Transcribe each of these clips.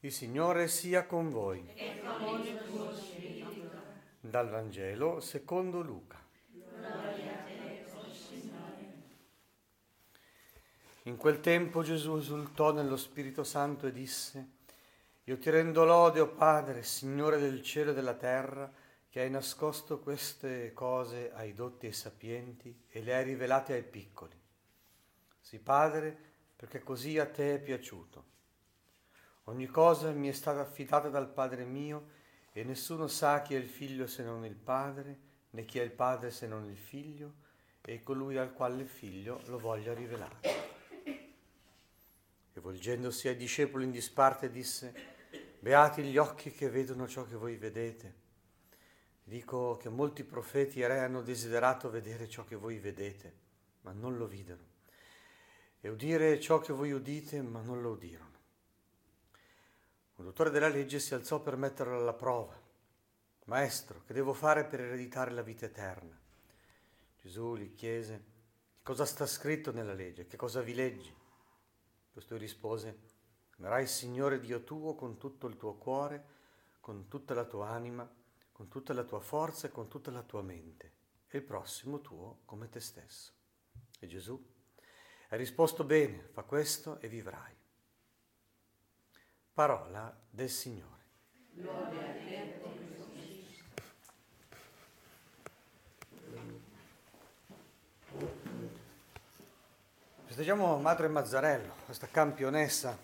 Il Signore sia con voi. e con il tuo spirito. Dal Vangelo secondo Luca. Gloria a te, o Signore. In quel tempo Gesù esultò nello Spirito Santo e disse, Io ti rendo lode, o Padre, Signore del cielo e della terra, che hai nascosto queste cose ai dotti e sapienti e le hai rivelate ai piccoli. Sì, Padre, perché così a te è piaciuto. Ogni cosa mi è stata affidata dal Padre mio e nessuno sa chi è il figlio se non il Padre, né chi è il Padre se non il figlio e colui al quale il figlio lo voglia rivelare. E volgendosi ai discepoli in disparte disse, Beati gli occhi che vedono ciò che voi vedete. Dico che molti profeti e re hanno desiderato vedere ciò che voi vedete, ma non lo videro, e udire ciò che voi udite, ma non lo udirono. Un dottore della legge si alzò per metterlo alla prova. Maestro, che devo fare per ereditare la vita eterna? Gesù gli chiese, cosa sta scritto nella legge? Che cosa vi leggi? Questo rispose, amerai il Signore Dio tuo con tutto il tuo cuore, con tutta la tua anima, con tutta la tua forza e con tutta la tua mente, e il prossimo tuo come te stesso. E Gesù ha risposto bene, fa questo e vivrai. Parola del Signore. Festeggiamo Madre Mazzarello, questa campionessa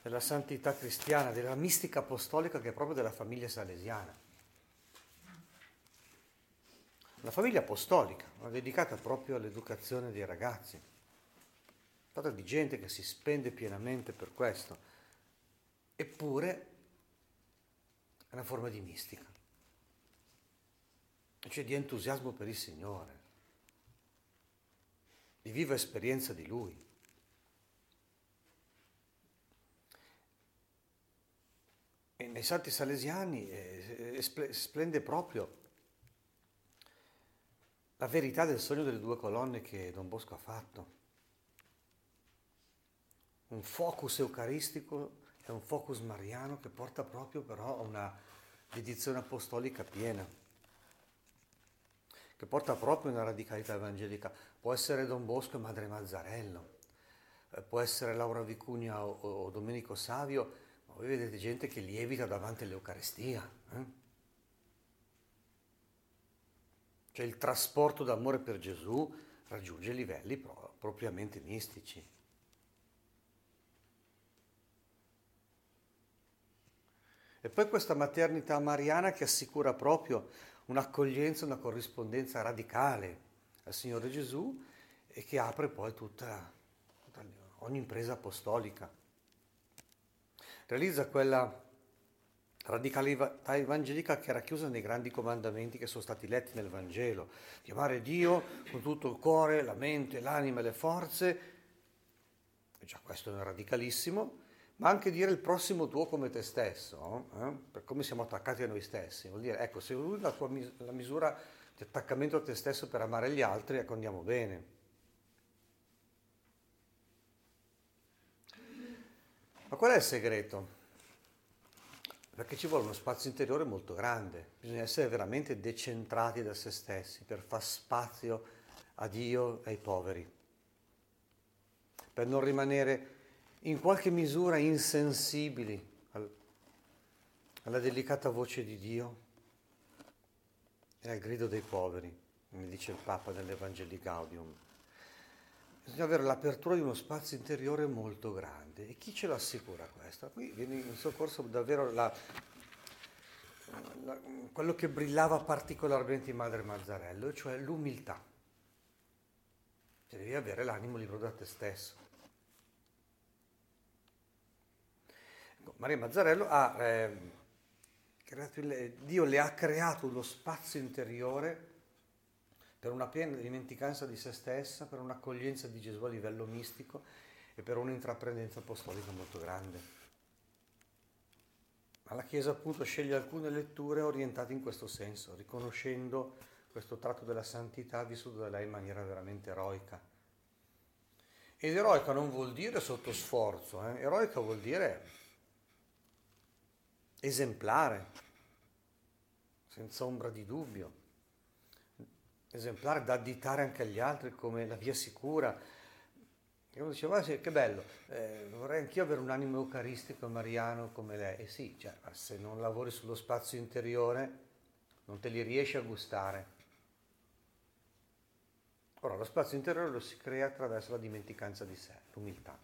della santità cristiana, della mistica apostolica che è proprio della famiglia salesiana. Una famiglia apostolica, dedicata proprio all'educazione dei ragazzi. Fatta di gente che si spende pienamente per questo. Eppure è una forma di mistica, cioè di entusiasmo per il Signore di viva esperienza di Lui. E nei Santi Salesiani eh, splende proprio la verità del sogno delle due colonne che Don Bosco ha fatto. Un focus eucaristico e un focus mariano che porta proprio però a una dedizione apostolica piena che porta proprio una radicalità evangelica. Può essere Don Bosco e Madre Mazzarello, eh, può essere Laura Vicuña o, o, Domenico Savio, ma voi vedete gente che lievita davanti all'Eucarestia. Eh? Cioè il trasporto d'amore per Gesù raggiunge livelli pro- propriamente mistici. E poi questa maternità mariana che assicura proprio un'accoglienza, una corrispondenza radicale al Signore Gesù e che apre poi tutta, tutta ogni impresa apostolica. Realizza quella radicalità evangelica che era chiusa nei grandi comandamenti che sono stati letti nel Vangelo, di amare Dio con tutto il cuore, la mente, l'anima e le forze, e già questo è radicalissimo, ma anche dire il prossimo tuo come te stesso, eh? per come siamo attaccati a noi stessi. Vuol dire, ecco, se lui la, tua, la misura di attaccamento a te stesso per amare gli altri, ecco, andiamo bene. Ma qual è il segreto? Perché ci vuole uno spazio interiore molto grande, bisogna essere veramente decentrati da se stessi per far spazio a Dio e ai poveri, per non rimanere in qualche misura insensibili al, alla delicata voce di Dio e al grido dei poveri, come dice il Papa nell'Evangeli Gaudium. Bisogna avere l'apertura di uno spazio interiore molto grande. E chi ce lo assicura questo? Qui viene in soccorso davvero la, la, quello che brillava particolarmente in Madre Mazzarello, cioè l'umiltà. Cioè devi avere l'animo libero da te stesso. Maria Mazzarello ha, eh, il, Dio le ha creato uno spazio interiore per una piena dimenticanza di se stessa, per un'accoglienza di Gesù a livello mistico e per un'intraprendenza apostolica molto grande. Ma la Chiesa appunto sceglie alcune letture orientate in questo senso, riconoscendo questo tratto della santità vissuto da lei in maniera veramente eroica. Ed eroica non vuol dire sotto sforzo, eh? eroica vuol dire esemplare, senza ombra di dubbio, esemplare da additare anche agli altri come la via sicura. E uno diceva, sì, che bello, eh, vorrei anch'io avere un animo eucaristico mariano come lei. E sì, cioè, se non lavori sullo spazio interiore non te li riesci a gustare. Ora, lo spazio interiore lo si crea attraverso la dimenticanza di sé, l'umiltà.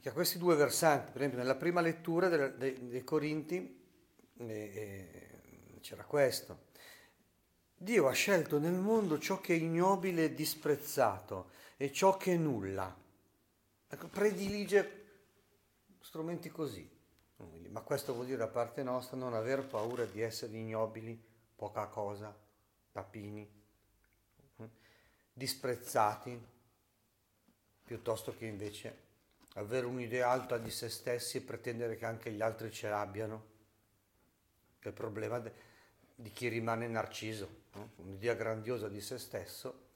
Che a questi due versanti, per esempio nella prima lettura dei, Corinti eh, c'era questo. Dio ha scelto nel mondo ciò che è ignobile e disprezzato e ciò che è nulla. Ecco, predilige strumenti così. Ma questo vuol dire da parte nostra non aver paura di essere ignobili poca cosa, tapini, disprezzati, piuttosto che invece avere un'idea alta di se stessi e pretendere che anche gli altri ce l'abbiano, è il problema de- di chi rimane narciso, no? un'idea grandiosa di se stesso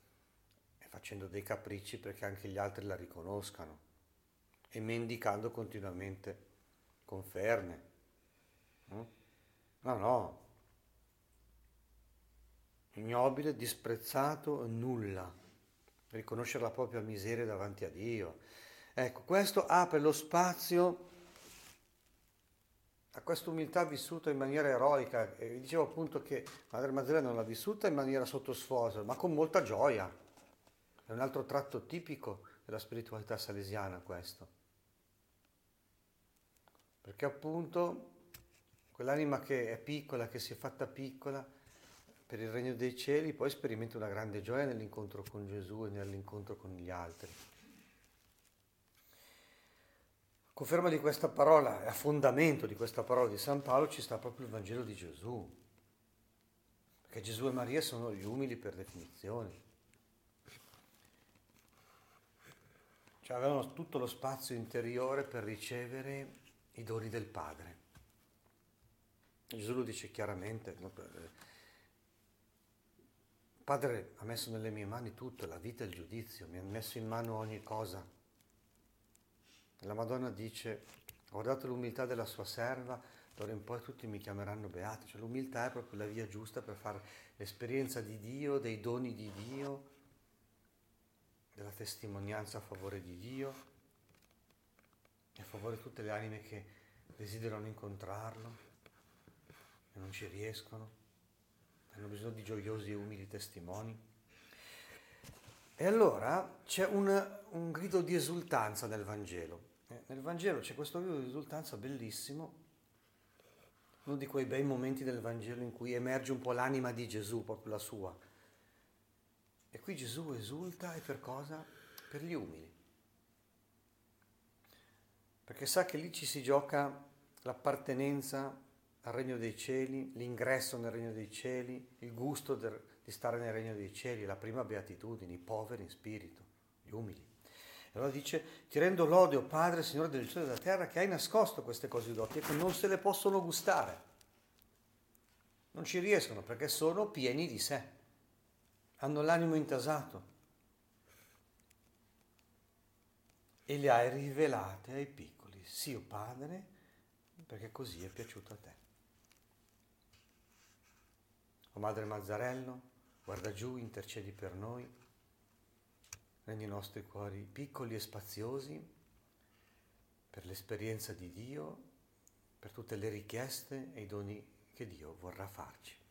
e facendo dei capricci perché anche gli altri la riconoscano e mendicando continuamente conferme. No, no. no ignobile, disprezzato, nulla, riconoscere la propria miseria davanti a Dio. Ecco, questo apre lo spazio a questa umiltà vissuta in maniera eroica. E vi dicevo appunto che Madre Maddalena non l'ha vissuta in maniera sottosfosa, ma con molta gioia. È un altro tratto tipico della spiritualità salesiana questo. Perché appunto quell'anima che è piccola, che si è fatta piccola, per il regno dei cieli, poi sperimenta una grande gioia nell'incontro con Gesù e nell'incontro con gli altri. Conferma di questa parola, a fondamento di questa parola di San Paolo ci sta proprio il Vangelo di Gesù, perché Gesù e Maria sono gli umili per definizione. Cioè avevano tutto lo spazio interiore per ricevere i doni del Padre. Gesù lo dice chiaramente, Padre ha messo nelle mie mani tutto, la vita e il giudizio, mi ha messo in mano ogni cosa. La Madonna dice, guardate l'umiltà della sua serva, d'ora in poi tutti mi chiameranno beato. Cioè l'umiltà è proprio la via giusta per fare l'esperienza di Dio, dei doni di Dio, della testimonianza a favore di Dio e a favore di tutte le anime che desiderano incontrarlo e non ci riescono hanno bisogno di gioiosi e umili testimoni. E allora c'è un, un grido di esultanza nel Vangelo. Nel Vangelo c'è questo grido di esultanza bellissimo, uno di quei bei momenti del Vangelo in cui emerge un po' l'anima di Gesù, proprio la sua. E qui Gesù esulta e per cosa? Per gli umili. Perché sa che lì ci si gioca l'appartenenza al regno dei cieli, l'ingresso nel regno dei cieli, il gusto di stare nel regno dei cieli, la prima beatitudine, i poveri in spirito, gli umili. Allora dice, ti rendo lode, o Padre, Signore del cielo e della terra, che hai nascosto queste cose dotti che non se le possono gustare. Non ci riescono perché sono pieni di sé, hanno l'animo intasato. E le hai rivelate ai piccoli. Sì, o Padre, perché così è piaciuto a te. O Madre Mazzarello, guarda giù, intercedi per noi, rendi i nostri cuori piccoli e spaziosi per l'esperienza di Dio, per tutte le richieste e i doni che Dio vorrà farci.